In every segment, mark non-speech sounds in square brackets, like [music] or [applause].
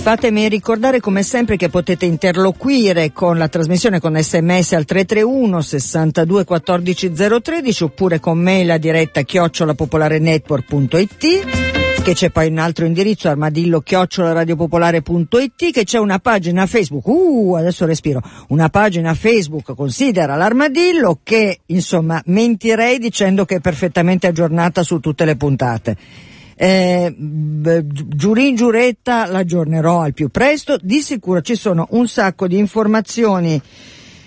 Fatemi ricordare come sempre che potete interloquire con la trasmissione con sms al 331 62 14 013 oppure con mail a diretta chiocciolapopolarenetwork.it che c'è poi un altro indirizzo armadillo chiocciolaradiopopolare.it che c'è una pagina Facebook. Uh adesso respiro. Una pagina Facebook considera l'armadillo che insomma mentirei dicendo che è perfettamente aggiornata su tutte le puntate eh, Giurin Giuretta l'aggiornerò al più presto, di sicuro ci sono un sacco di informazioni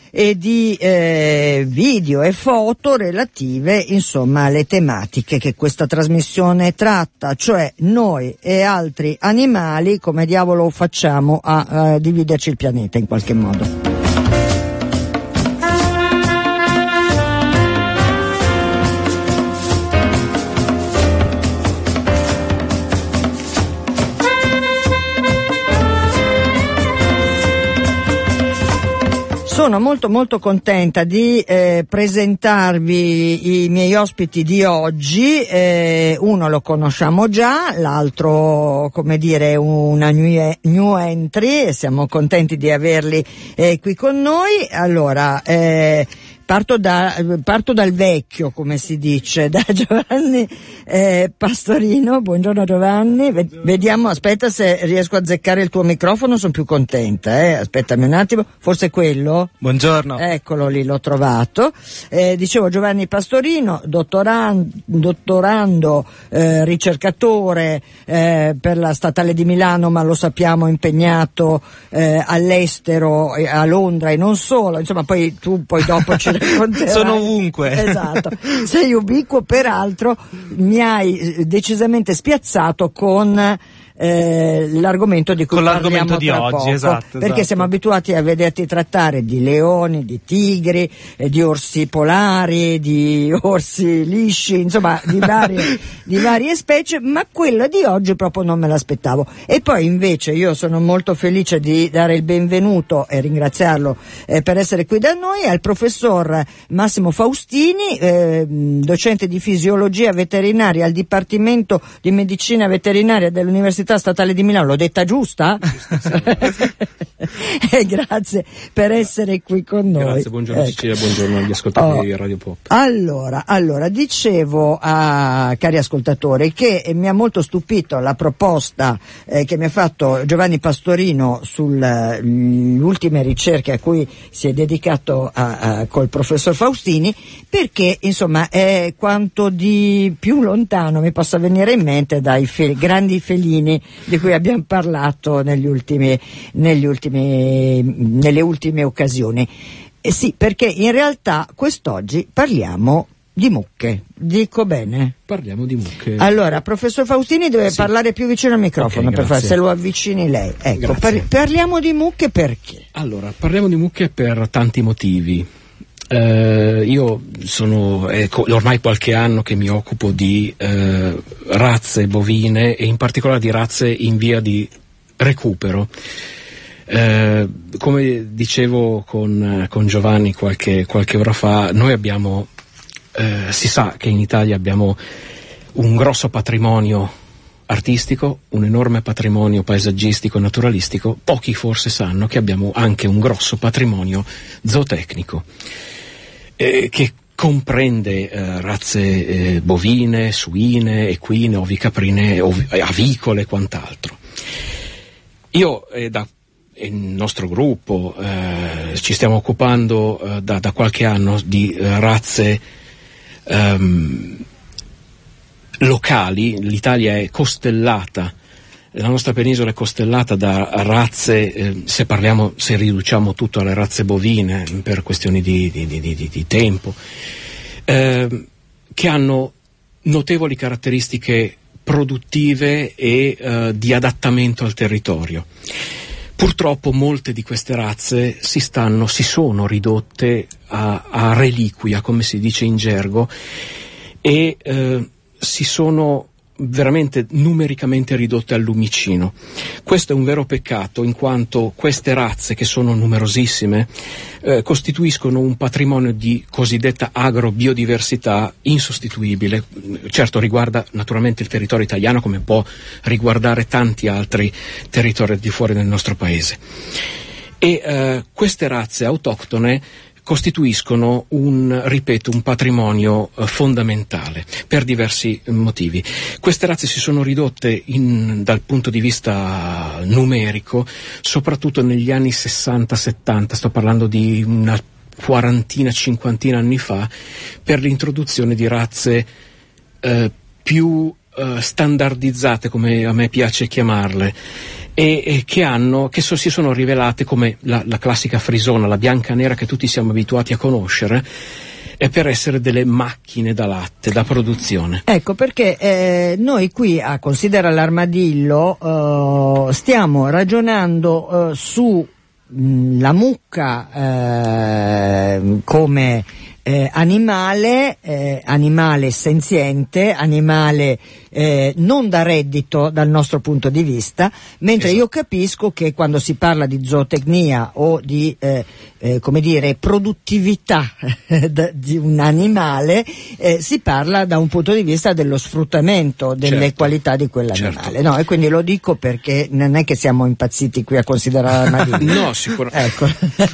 e di eh, video e foto relative insomma alle tematiche che questa trasmissione tratta, cioè noi e altri animali come diavolo facciamo a, a dividerci il pianeta in qualche modo. Sono molto molto contenta di eh, presentarvi i miei ospiti di oggi, eh, uno lo conosciamo già, l'altro come dire una new, new entry, siamo contenti di averli eh, qui con noi. Allora, eh, Parto, da, parto, dal vecchio, come si dice, [laughs] da Giovanni eh, Pastorino. Buongiorno Giovanni. Buongiorno. Vediamo, aspetta se riesco a azzeccare il tuo microfono, sono più contenta. Eh. Aspettami un attimo, forse quello? Buongiorno. Eccolo lì, l'ho trovato. Eh, dicevo Giovanni Pastorino, dottorando, dottorando eh, ricercatore eh, per la Statale di Milano, ma lo sappiamo impegnato eh, all'estero, a Londra e non solo. Insomma, poi tu poi dopo [laughs] ci Sono ovunque. Esatto. Sei ubiquo, peraltro mi hai eh, decisamente spiazzato con eh, l'argomento di cui Con parliamo di oggi, poco, esatto, perché esatto. siamo abituati a vederti trattare di leoni, di tigri, eh, di orsi polari, di [laughs] orsi lisci, insomma di varie, [laughs] di varie specie, ma quella di oggi proprio non me l'aspettavo. E poi invece io sono molto felice di dare il benvenuto e ringraziarlo eh, per essere qui da noi al professor Massimo Faustini, eh, docente di fisiologia veterinaria al Dipartimento di Medicina Veterinaria dell'Università Statale di Milano, l'ho detta giusta? [laughs] eh, grazie per essere qui con noi. Grazie, buongiorno Ecco. Cecilia, buongiorno agli ascoltatori Oh. di Radio Pop. Allora, allora, dicevo a cari ascoltatori che mi ha molto stupito la proposta eh, che mi ha fatto Giovanni Pastorino sulle ultime ricerche a cui si è dedicato a- a- col professor Faustini, perché insomma è quanto di più lontano mi possa venire in mente dai fe- grandi felini di cui abbiamo parlato negli ultimi, negli ultimi, nelle ultime occasioni. Eh sì, perché in realtà quest'oggi parliamo di mucche. Dico bene? Parliamo di mucche. Allora, professor Faustini deve Sì. parlare più vicino al microfono Ok, per grazie. se lo avvicini lei. Ecco, par- parliamo di mucche perché? Allora, parliamo di mucche per tanti motivi. Eh, io sono è co- ormai qualche anno che mi occupo di eh, razze bovine e in particolare di razze in via di recupero. Eh, come dicevo con, con Giovanni qualche, qualche ora fa, noi abbiamo, eh, si sa che in Italia abbiamo un grosso patrimonio artistico, un enorme patrimonio paesaggistico e naturalistico, pochi forse sanno che abbiamo anche un grosso patrimonio zootecnico eh, che comprende eh, razze eh, bovine, suine, equine, ovicaprine, ovi- avicole e quant'altro. Io eh, da il nostro gruppo eh, ci stiamo occupando eh, da, da qualche anno di eh, razze ehm, locali, l'Italia è costellata, la nostra penisola è costellata da razze, eh, se parliamo, se riduciamo tutto alle razze bovine per questioni di, di- di- di- tempo, ehm, che hanno notevoli caratteristiche produttive e uh, di adattamento al territorio. Purtroppo molte di queste razze si, stanno, si sono ridotte a, a, reliquia, come si dice in gergo, e uh, si sono veramente numericamente ridotte al lumicino. Questo è un vero peccato in quanto queste razze, che sono numerosissime, eh, costituiscono un patrimonio di cosiddetta agrobiodiversità insostituibile. Certo riguarda naturalmente il territorio italiano come può riguardare tanti altri territori di fuori del nostro paese. E eh, queste razze autoctone costituiscono un, ripeto, un patrimonio eh, fondamentale per diversi motivi. Queste razze si sono ridotte in, dal punto di vista numerico soprattutto negli anni 60-70, sto parlando di una quarantina, cinquantina anni fa, per l'introduzione di razze eh, più eh, standardizzate, come a me piace chiamarle e, e che, hanno, che so, si sono rivelate come la, la classica frisona, la bianca nera che tutti siamo abituati a conoscere è per essere delle macchine da latte, da produzione. Ecco perché eh, noi qui a Considera l'Armadillo eh, stiamo ragionando eh, su mh, la mucca eh, come eh, animale, eh, animale senziente, animale eh, non da reddito dal nostro punto di vista, mentre esatto. io capisco che quando si parla di zootecnia o di eh, eh, come dire, produttività [laughs] di un animale, eh, si parla da un punto di vista dello sfruttamento delle certo. qualità di quell'animale. Certo. No, e quindi lo dico perché non è che siamo impazziti qui a considerare l'armadillo. [laughs] no, sicur- [laughs] ecco.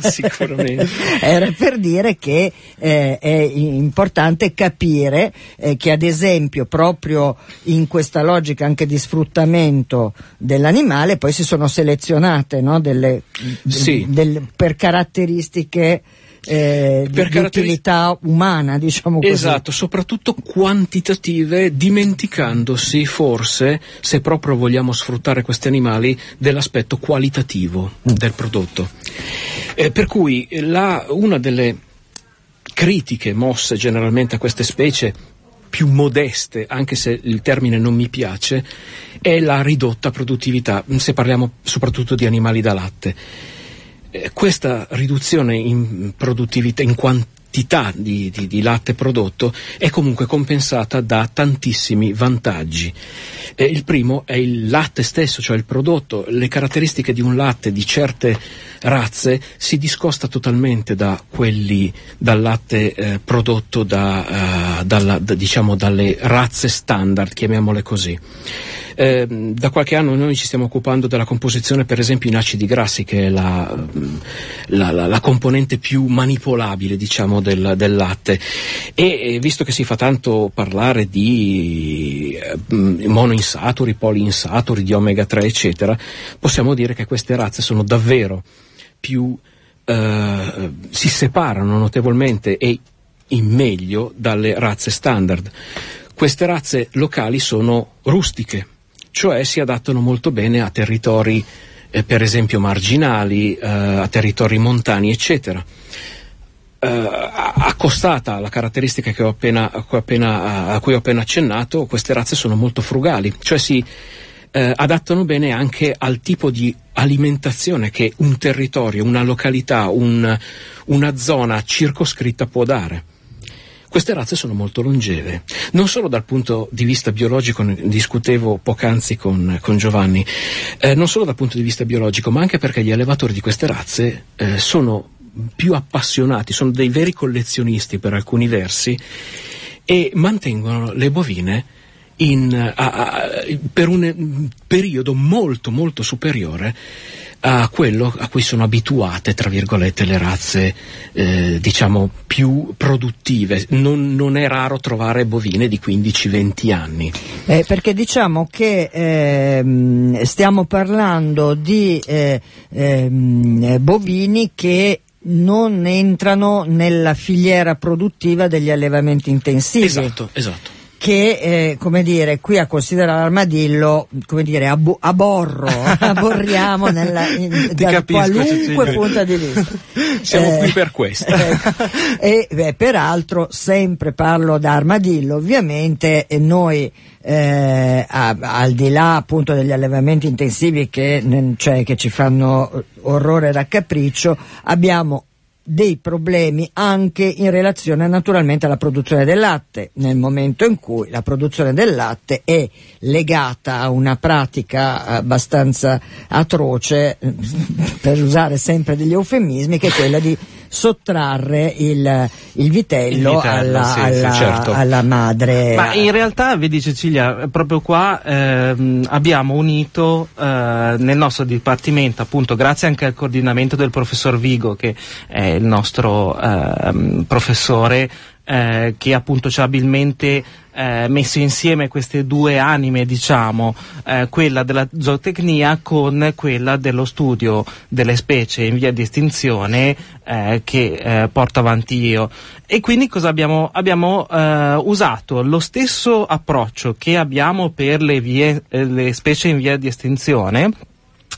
sicuramente. Era per dire che eh, è importante capire eh, che ad esempio proprio in questa logica anche di sfruttamento dell'animale poi si sono selezionate no, delle, sì. del, per caratteristiche eh, per di utilità umana, diciamo così. Esatto, soprattutto quantitative, dimenticandosi forse, se proprio vogliamo sfruttare questi animali, dell'aspetto qualitativo mm. del prodotto. Eh, per cui la, una delle critiche mosse generalmente a queste specie più modeste, anche se il termine non mi piace, è la ridotta produttività, se parliamo soprattutto di animali da latte. Eh, questa riduzione in produttività, in quantità di, di, di, latte prodotto, è comunque compensata da tantissimi vantaggi. Eh, il primo è il latte stesso, cioè il prodotto, le caratteristiche di un latte di certe razze si discosta totalmente da quelli, dal latte eh, prodotto da, uh, dalla, da, diciamo, dalle razze standard, chiamiamole così. Eh, da qualche anno noi ci stiamo occupando della composizione per esempio in acidi grassi che è la, la, la, la componente più manipolabile diciamo del, del latte e, e, visto che si fa tanto parlare di eh, monoinsaturi, poliinsaturi, di omega 3 eccetera possiamo dire che queste razze sono davvero più eh, si separano notevolmente e in meglio dalle razze standard. Queste razze locali sono rustiche, cioè si adattano molto bene a territori eh, per esempio marginali, eh, a territori montani, eccetera. Uh, accostata alla caratteristica appena, a, cui appena, a, cui ho appena accennato, queste razze sono molto frugali, cioè si eh, adattano bene anche al tipo di alimentazione che un territorio, una località, un, una zona circoscritta può dare. Queste razze sono molto longeve, non solo dal punto di vista biologico, ne discutevo poc'anzi con, con Giovanni, eh, non solo dal punto di vista biologico, ma anche perché gli allevatori di queste razze eh, sono più appassionati, sono dei veri collezionisti per alcuni versi e mantengono le bovine in, a, a, per un periodo molto molto superiore a quello a cui sono abituate, tra virgolette, le razze eh, diciamo più produttive. Non, non, è raro trovare bovine di 15-20 anni. Eh, perché diciamo che eh, stiamo parlando di eh, ehm, bovini che non entrano nella filiera produttiva degli allevamenti intensivi. Esatto, esatto che eh, come dire qui a considerare l'armadillo come dire ab- aborro [laughs] aborriamo [laughs] nella, in, da capisco, qualunque Cecilia. punto di vista [laughs] siamo qui per questo ecco. e peraltro sempre parlo da armadillo ovviamente e noi eh, a- al di là appunto degli allevamenti intensivi che, cioè, che ci fanno orrore e raccapriccio abbiamo dei problemi anche in relazione naturalmente alla produzione del latte, nel momento in cui la produzione del latte è legata a una pratica abbastanza atroce, [laughs] per usare sempre degli eufemismi, che è quella di sottrarre il, il vitello, Il vitello, alla, sì, sì, alla- certo. alla madre. Ma in realtà, vedi Cecilia, proprio qua ehm, abbiamo unito eh, nel nostro dipartimento, appunto grazie anche al coordinamento del professor Vigo, che è il nostro ehm, professore, eh, che appunto ci ha abilmente eh, messo insieme queste due anime, diciamo, eh, quella della zootecnia con quella dello studio delle specie in via di estinzione eh, che eh, porto avanti io. E quindi cosa abbiamo? Abbiamo eh, usato lo stesso approccio che abbiamo per le, vie- le specie in via di estinzione.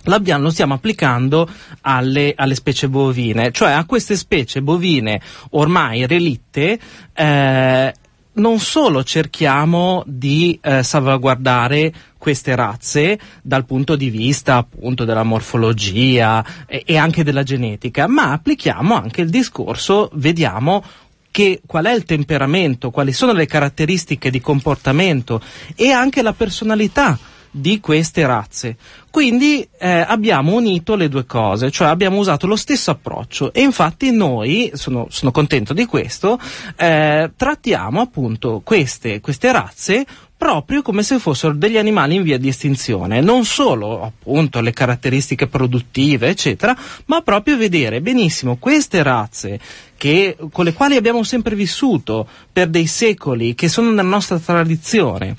L'abbiamo, lo stiamo applicando alle, alle specie bovine, cioè a queste specie bovine ormai relitte, eh, non solo cerchiamo di eh, salvaguardare queste razze dal punto di vista appunto della morfologia e, e anche della genetica, ma applichiamo anche il discorso, vediamo che qual è il temperamento, quali sono le caratteristiche di comportamento e anche la personalità di queste razze. Quindi eh, abbiamo unito le due cose, cioè abbiamo usato lo stesso approccio e infatti noi, sono, sono contento di questo, eh, trattiamo appunto queste, queste razze proprio come se fossero degli animali in via di estinzione, non solo appunto le caratteristiche produttive, eccetera, ma proprio vedere benissimo queste razze che, con le quali abbiamo sempre vissuto per dei secoli, che sono nella nostra tradizione.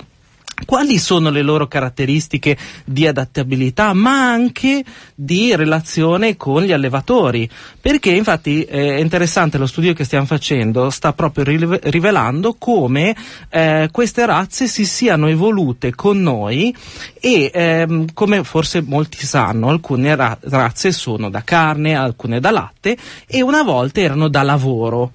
Quali sono le loro caratteristiche di adattabilità, ma anche di relazione con gli allevatori? Perché infatti eh, è interessante lo studio che stiamo facendo, sta proprio rive- rivelando come eh, queste razze si siano evolute con noi e ehm, come forse molti sanno, alcune ra- razze sono da carne, alcune da latte e una volta erano da lavoro.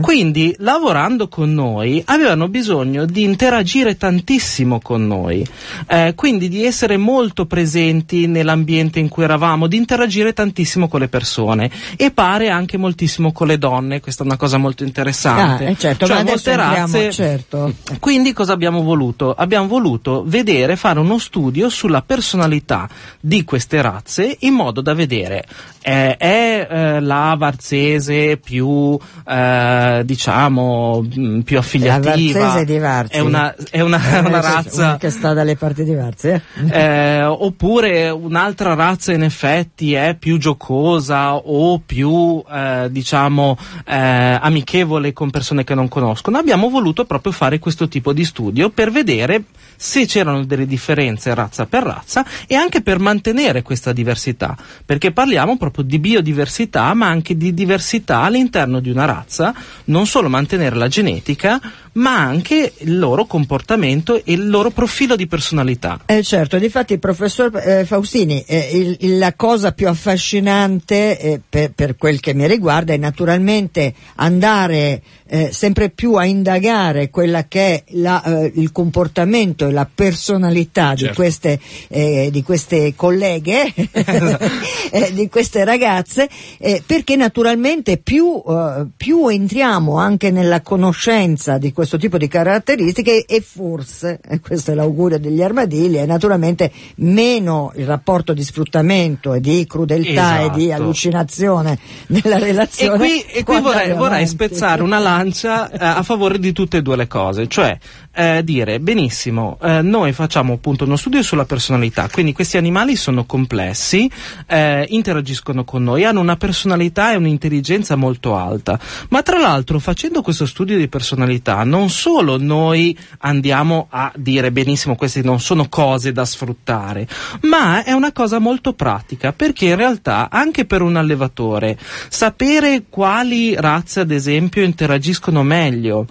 Quindi lavorando con noi avevano bisogno di interagire tantissimo con noi, eh, quindi di essere molto presenti nell'ambiente in cui eravamo, di interagire tantissimo con le persone e pare anche moltissimo con le donne, questa è una cosa molto interessante. Ah, eh, certo, Cioè, molte razze- certo. quindi cosa abbiamo voluto? Abbiamo voluto vedere, fare uno studio sulla personalità di queste razze in modo da vedere eh, è eh, la varzese più eh, diciamo mh, più affiliativa La Varzese di Varzi. è una, è una, Eh, una sì, razza che sta dalle parti di Varzi, eh? eh, oppure un'altra razza in effetti è più giocosa o più eh, diciamo eh, amichevole con persone che non conoscono. Abbiamo voluto proprio fare questo tipo di studio per vedere se c'erano delle differenze razza per razza e anche per mantenere questa diversità, perché parliamo proprio di biodiversità ma anche di diversità all'interno di una razza, non solo mantenere la genetica ma anche il loro comportamento e il loro profilo di personalità. Eh, certo, difatti professor eh, Faustini, eh, il- la cosa più affascinante eh, per, per quel che mi riguarda è naturalmente andare eh, sempre più a indagare quella che è la, eh, il comportamento e la personalità di, Certo. queste, eh, di queste colleghe, [laughs] eh, di queste ragazze, eh, perché naturalmente più, eh, più entriamo anche nella conoscenza di questo tipo di caratteristiche e forse, e questo è l'augurio degli armadilli, è naturalmente meno il rapporto di sfruttamento e di crudeltà e di Esatto. allucinazione nella E relazione. qui, e qui vorrei, vorrei spezzare una lancia eh, a favore di tutte e due le cose, cioè eh, dire benissimo, eh, noi facciamo appunto uno studio sulla personalità, quindi questi animali sono complessi, eh, interagiscono con noi, hanno una personalità e un'intelligenza molto alta, ma tra l'altro facendo questo studio di personalità non solo noi andiamo a dire benissimo queste non sono cose da sfruttare, ma è una cosa molto pratica perché in realtà anche per un allevatore sapere quali razze ad esempio interagiscono meglio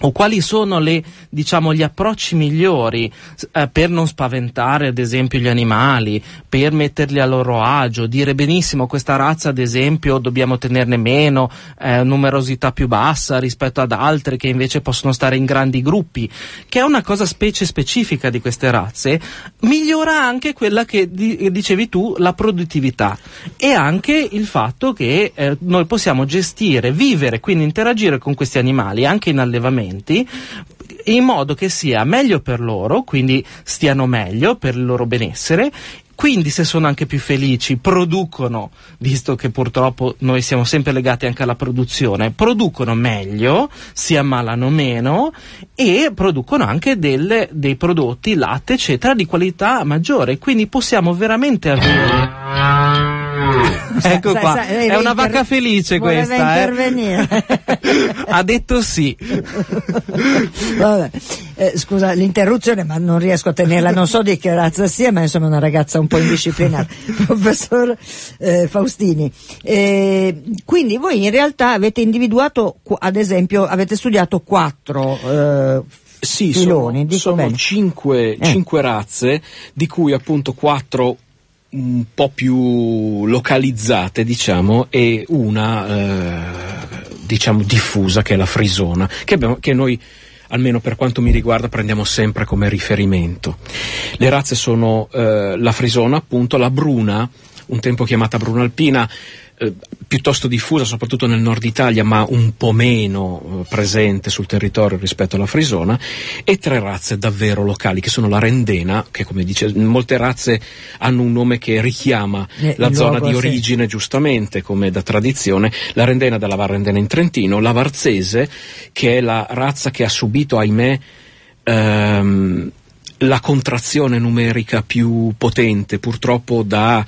o quali sono le, diciamo, gli approcci migliori eh, per non spaventare ad esempio gli animali, per metterli a loro agio, dire benissimo questa razza ad esempio dobbiamo tenerne meno, eh, numerosità più bassa rispetto ad altre che invece possono stare in grandi gruppi, che è una cosa specie specifica di queste razze, migliora anche quella che di, dicevi tu, la produttività e anche il fatto che eh, noi possiamo gestire, vivere, quindi interagire con questi animali anche in allevamento strumenti in modo che sia meglio per loro, quindi stiano meglio per il loro benessere quindi se sono anche più felici, producono, visto che purtroppo noi siamo sempre legati anche alla produzione, producono meglio, si ammalano meno e producono anche delle, dei prodotti, latte, eccetera, di qualità maggiore. Quindi possiamo veramente avere ecco qua, sa, sa, è una vacca felice questa. Eh? [laughs] ha detto sì. [laughs] Vabbè. Eh, scusa l'interruzione, ma non riesco a tenerla, non so di che razza sia, ma insomma è una ragazza un po' indisciplinata. [laughs] Professor eh, Faustini, eh, quindi voi in realtà avete individuato, ad esempio, avete studiato quattro eh, sì, filoni, sono, sono cinque, eh. cinque razze, di cui appunto quattro un po' più localizzate, diciamo, e una eh, diciamo diffusa che è la frisona, che, abbiamo, che noi almeno per quanto mi riguarda, prendiamo sempre come riferimento. Le razze sono eh, la frisona, appunto, la bruna, un tempo chiamata bruna alpina, eh, piuttosto diffusa soprattutto nel nord Italia ma un po' meno eh, presente sul territorio rispetto alla frisona e tre razze davvero locali che sono la rendena che come dice molte razze hanno un nome che richiama eh, la zona di origine sì. giustamente come da tradizione la rendena della Val Rendena in Trentino la varzese che è la razza che ha subito ahimè ehm, la contrazione numerica più potente, purtroppo da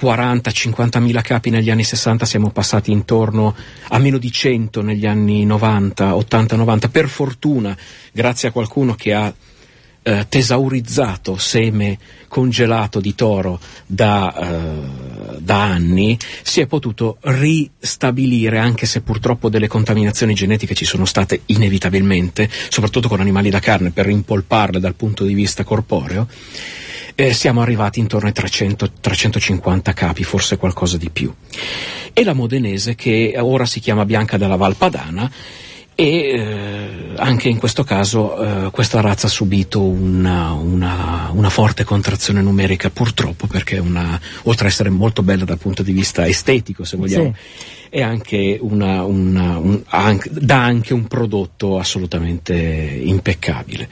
40-50 mila capi negli anni 60 siamo passati intorno a meno di 100 negli anni 90, 80-90, per fortuna grazie a qualcuno che ha eh, tesaurizzato seme congelato di toro da, eh, da, anni, si è potuto ristabilire, anche se purtroppo delle contaminazioni genetiche ci sono state inevitabilmente, soprattutto con animali da carne, per rimpolparle dal punto di vista corporeo. Eh, siamo arrivati intorno ai 300-350 capi, forse qualcosa di più. E la modenese, che ora si chiama Bianca della Valpadana, e eh, anche in questo caso eh, questa razza ha subito una, una, una, forte contrazione numerica purtroppo perché una, oltre ad essere molto bella dal punto di vista estetico se vogliamo sì. è anche una, un, anche, dà anche un prodotto assolutamente impeccabile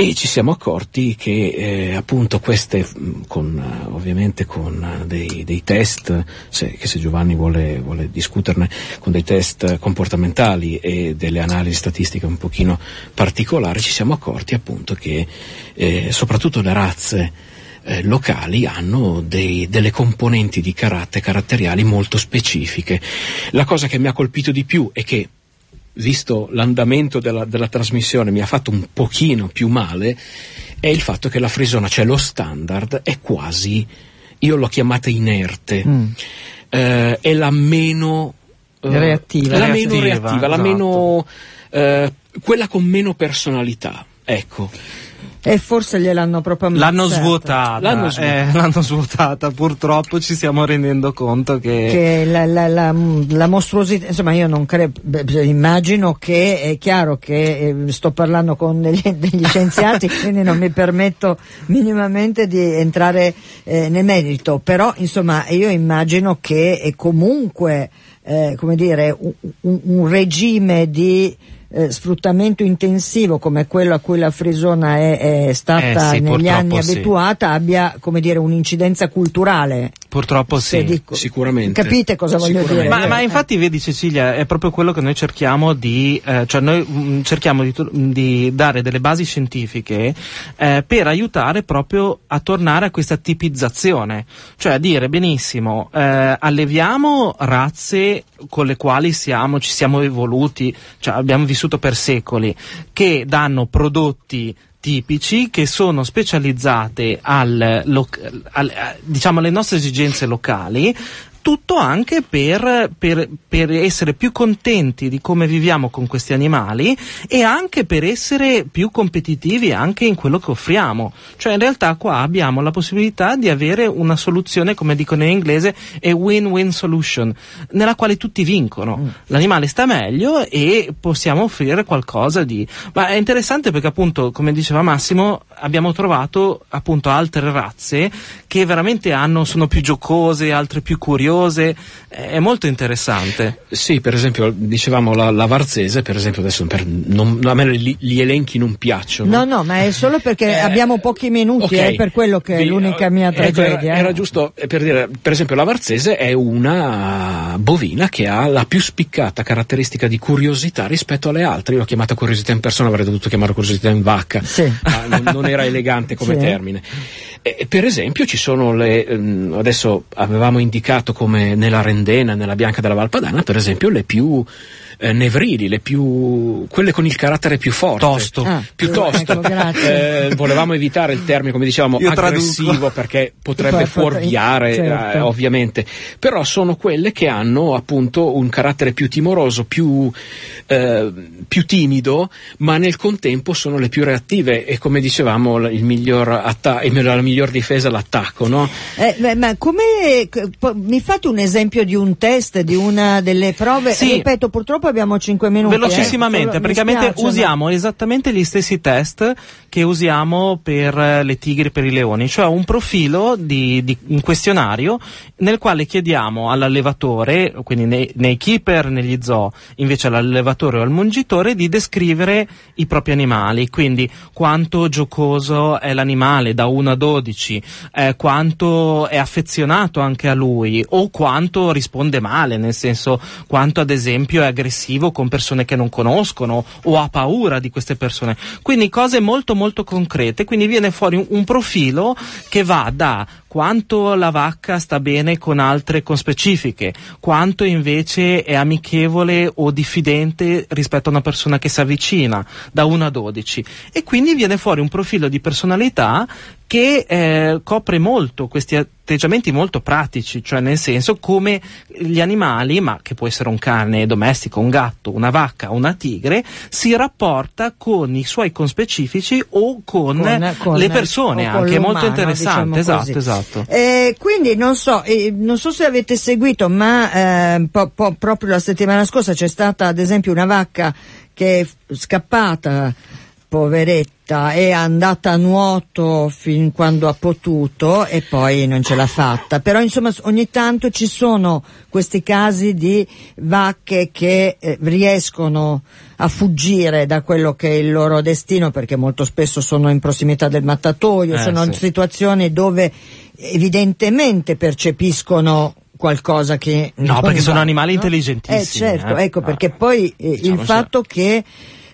e ci siamo accorti che eh, appunto queste, con, ovviamente con dei, dei test, se, che se Giovanni vuole, vuole, discuterne, con dei test comportamentali e delle analisi statistiche un pochino particolari, ci siamo accorti appunto che eh, soprattutto le razze eh, locali hanno dei, delle componenti di carattere caratteriali molto specifiche. La cosa che mi ha colpito di più è che visto l'andamento della, della, trasmissione, mi ha fatto un pochino più male, è il fatto che la Frisona, cioè lo standard, è quasi, io l'ho chiamata inerte, mm. eh, è la meno eh, reattiva, la reattiva, meno reattiva, esatto. la meno, eh, quella con meno personalità, ecco. E forse gliel'hanno proprio ammazzata. L'hanno svuotata. L'hanno svuotata. Eh, l'hanno svuotata. Purtroppo ci stiamo rendendo conto che... che la, la, la, la, mostruosità, insomma io non credo, immagino che è chiaro che eh, sto parlando con degli, [laughs] degli scienziati, [laughs] quindi non mi permetto minimamente di entrare eh, nel merito, però insomma io immagino che è comunque, eh, come dire, un, un, un regime di eh, sfruttamento intensivo come quello a cui la Frisona è, è stata eh sì, negli anni sì. abituata abbia come dire un'incidenza culturale Purtroppo sì, dico, sicuramente. Capite cosa voglio dire? Ma, ma, infatti vedi Cecilia, è proprio quello che noi cerchiamo di, eh, cioè noi mh, mm, cerchiamo di, di, dare delle basi scientifiche eh, per aiutare proprio a tornare a questa tipizzazione, cioè a dire benissimo, eh, alleviamo razze con le quali siamo, ci siamo evoluti, cioè abbiamo vissuto per secoli, che danno prodotti tipici che sono specializzate al, al, diciamo, alle nostre esigenze locali tutto anche per, per, per essere più contenti di come viviamo con questi animali e anche per essere più competitivi anche in quello che offriamo. Cioè in realtà qua abbiamo la possibilità di avere una soluzione, come dicono in inglese, a win-win solution, nella quale tutti vincono. Mm. L'animale sta meglio e possiamo offrire qualcosa di... Ma è interessante perché appunto, come diceva Massimo, abbiamo trovato appunto altre razze che veramente hanno, sono più giocose, altre più curiose, è molto interessante. Sì, per esempio, dicevamo la, la Varzese, per esempio, adesso per, non, a me gli, gli, elenchi non piacciono. No, no, ma è solo perché eh, abbiamo pochi minuti, okay. è per quello che è l'unica mia ecco, tragedia. Era, era, giusto eh, per dire, per esempio, la Varzese è una bovina che ha la più spiccata caratteristica di curiosità rispetto alle altre. Io l'ho chiamata curiosità in persona, avrei dovuto chiamarla curiosità in vacca. Sì. Non, non, era elegante come [laughs] sì. termine. E, per esempio ci sono le, ehm, adesso avevamo indicato come nella Rendena, nella Bianca della Valpadana, per esempio le più eh, nevrili, le più, quelle con il carattere più forte. Tosto. Ah, piuttosto. Ecco, eh, volevamo evitare il termine, come dicevamo, Io aggressivo traduco. perché potrebbe fuorviare, certo. eh, ovviamente. Però sono quelle che hanno appunto un carattere più timoroso, più, eh, più timido, ma nel contempo sono le più reattive e come dicevamo il miglior atta- la miglior difesa è l'attacco, no? Eh, beh, ma come mi fate un esempio di un test, di una delle prove? Sì. Ripeto, purtroppo abbiamo 5 minuti. Velocissimamente, eh? praticamente usiamo esattamente gli stessi test che usiamo per eh, le tigri e per i leoni, cioè un profilo di, di un questionario nel quale chiediamo all'allevatore, quindi nei, nei keeper, negli zoo, invece all'allevatore o al mungitore di descrivere i propri animali, quindi quanto giocoso è l'animale da 1 a 12, eh, quanto è affezionato anche a lui o quanto risponde male, nel senso quanto ad esempio è aggressivo aggressivo con persone che non conoscono o ha paura di queste persone. Quindi cose molto molto concrete, quindi viene fuori un, un profilo che va da quanto la vacca sta bene con altre conspecifiche, quanto invece è amichevole o diffidente rispetto a una persona che si avvicina, da 1 a 12. E quindi viene fuori un profilo di personalità che eh, copre molto questi atteggiamenti molto pratici, cioè nel senso come gli animali, ma che può essere un cane domestico, un gatto, una vacca, una tigre, si rapporta con i suoi conspecifici o con, con, con le persone, anche è molto interessante. Diciamo esatto, esatto. Eh, quindi non so, eh, non so se avete seguito, ma eh, po, po, proprio la settimana scorsa c'è stata ad esempio una vacca che è scappata poveretta, è andata a nuoto fin quando ha potuto e poi non ce l'ha fatta. Però insomma ogni tanto ci sono questi casi di vacche che eh, riescono a fuggire da quello che è il loro destino perché molto spesso sono in prossimità del mattatoio, eh, sono sì. in situazioni dove evidentemente percepiscono qualcosa che no perché sono animali no? intelligentissimi eh certo eh. ecco perché poi eh, diciamo il fatto che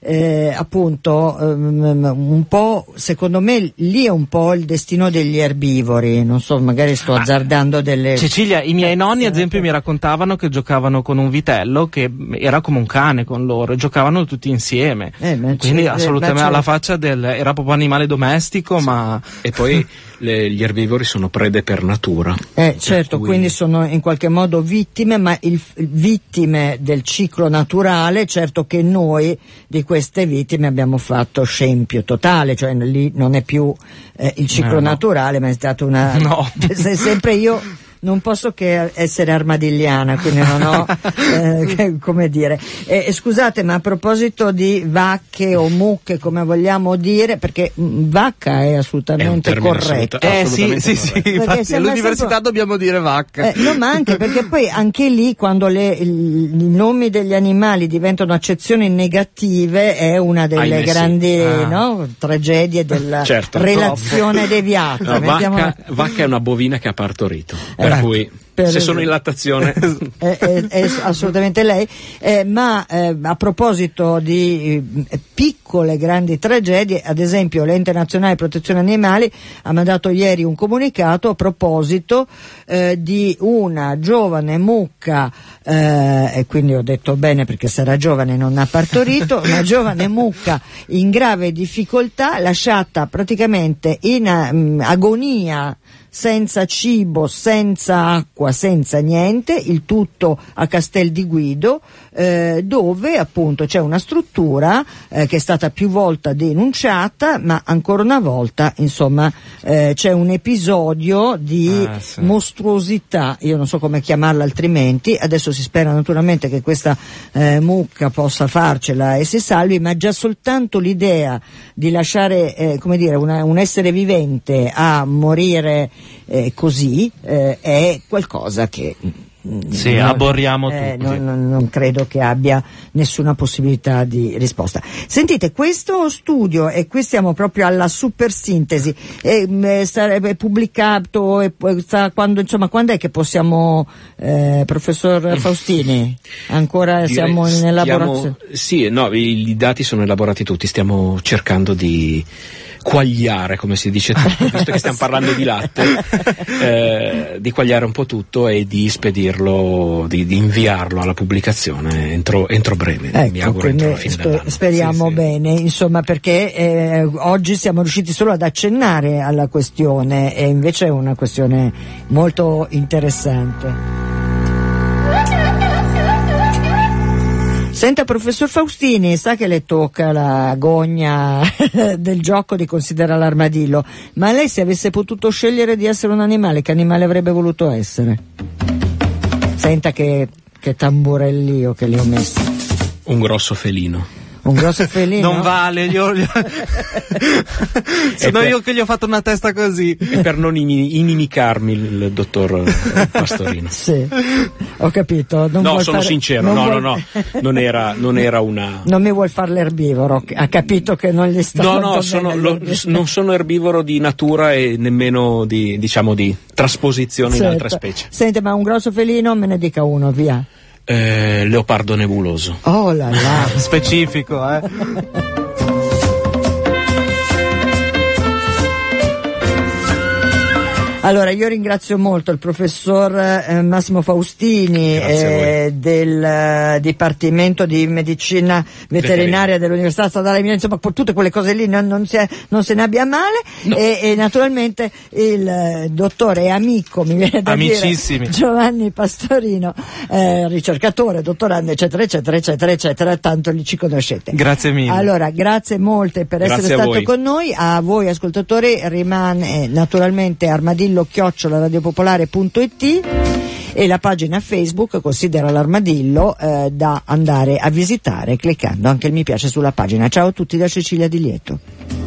eh, appunto um, un po' secondo me lì è un po' il destino degli erbivori. Non so magari sto azzardando delle Cecilia i miei nonni ad esempio mi raccontavano che giocavano con un vitello che era come un cane con loro e giocavano tutti insieme. Eh, quindi assolutamente alla faccia del era proprio animale domestico sì. ma e poi le, gli erbivori sono prede per natura. Eh, certo, cui... quindi sono in qualche modo vittime, ma il, vittime del ciclo naturale, certo che noi di queste vittime abbiamo fatto scempio totale, cioè lì non è più eh, il ciclo eh, no. naturale, ma è stata una... [laughs] No. sempre io non posso che essere armadigliana, quindi non ho [laughs] eh, come dire. Eh, scusate, ma a proposito di vacche o mucche, come vogliamo dire, perché mm, vacca è assolutamente è corretto. eh sì, sì, sì, infatti all'università sempre... dobbiamo dire vacca. Eh, no, ma anche perché [laughs] poi anche lì quando le, i nomi degli animali diventano accezioni negative è una delle grandi ah. no, tragedie della certo, relazione no. deviata. No, vacca, vacca, è una bovina che ha partorito. Eh, per cui per se sono in lattazione. [laughs] È, è, è assolutamente lei. Eh, ma eh, a proposito di eh, piccole grandi tragedie ad esempio l'ente nazionale di protezione animali ha mandato ieri un comunicato a proposito eh, di una giovane mucca eh, e quindi ho detto bene perché sarà giovane non ha partorito [laughs] una giovane mucca in grave difficoltà lasciata praticamente in um, agonia senza cibo, senza acqua, senza niente, il tutto a Castel di Guido, eh, dove appunto c'è una struttura eh, che è stata più volte denunciata, ma ancora una volta, insomma, eh, c'è un episodio di Ah, sì. mostruosità, io non so come chiamarla altrimenti, adesso si spera naturalmente che questa eh, mucca possa farcela e si salvi, ma già soltanto l'idea di lasciare, eh, come dire, una- un essere vivente a morire eh, così eh, è qualcosa che mm, Sì, non- aborriamo eh, tutti. non, non- credo che abbia nessuna possibilità di risposta. Sentite, questo studio, e qui siamo proprio alla super sintesi, eh, sarebbe pubblicato, e sta- quando, insomma, quando è che possiamo, eh, professor Faustini? Ancora Direi siamo in stiamo- elaborazione? Sì, no, i, i dati sono elaborati tutti, stiamo cercando di quagliare, come si dice tutto, [laughs] visto che stiamo parlando di latte, eh, di quagliare un po' tutto e di spedirlo, di, di inviarlo alla pubblicazione entro, entro breve, mi Ecco, auguro entro la fine spe- dell'anno. speriamo Sì, sì. bene, insomma, perché eh, oggi siamo riusciti solo ad accennare alla questione e invece è una questione molto interessante. Senta, professor Faustini, sa che le tocca la gogna [laughs] del gioco di considerare l'armadillo, ma lei se avesse potuto scegliere di essere un animale, che animale avrebbe voluto essere? Senta che, che tamburellio che le ho messo. Un grosso felino. Un grosso felino? Non vale, gli ho... gli [laughs] ho- Sono per- io che gli ho fatto una testa così. E per non ini- inimicarmi il dottor eh, Pastorino. [laughs] Sì, ho capito. Non No, vuol sono fare- sincero, non no, vuol- no, no, [laughs] non era, non era una... Non mi vuol fare l'erbivoro, ha capito che non gli sta No, no, sono, lo- non sono erbivoro di natura e nemmeno di, diciamo, di trasposizione in altre Certo. specie. Sente, ma un grosso felino me ne dica uno, via. Eh, leopardo nebuloso. Oh là là. [laughs] Specifico, eh. Allora, io ringrazio molto il professor eh, Massimo Faustini eh, del eh, Dipartimento di Medicina Veterinaria dell'Università Statale di Milano, insomma, per tutte quelle cose lì non, non si è- non se ne abbia male e, e naturalmente il eh, dottore e amico, mi viene da Amicissimi. dire, Giovanni Pastorino, eh, ricercatore, dottorando, eccetera, eccetera, eccetera, eccetera, tanto li ci conoscete. Grazie mille. Allora, grazie molte per Grazie essere stato voi. con noi. A voi ascoltatori rimane eh, naturalmente armadillo chiocciola radiopopolare.it e la pagina Facebook considera l'armadillo eh, da andare a visitare cliccando anche il mi piace sulla pagina. Ciao a tutti da Cecilia Di Lieto.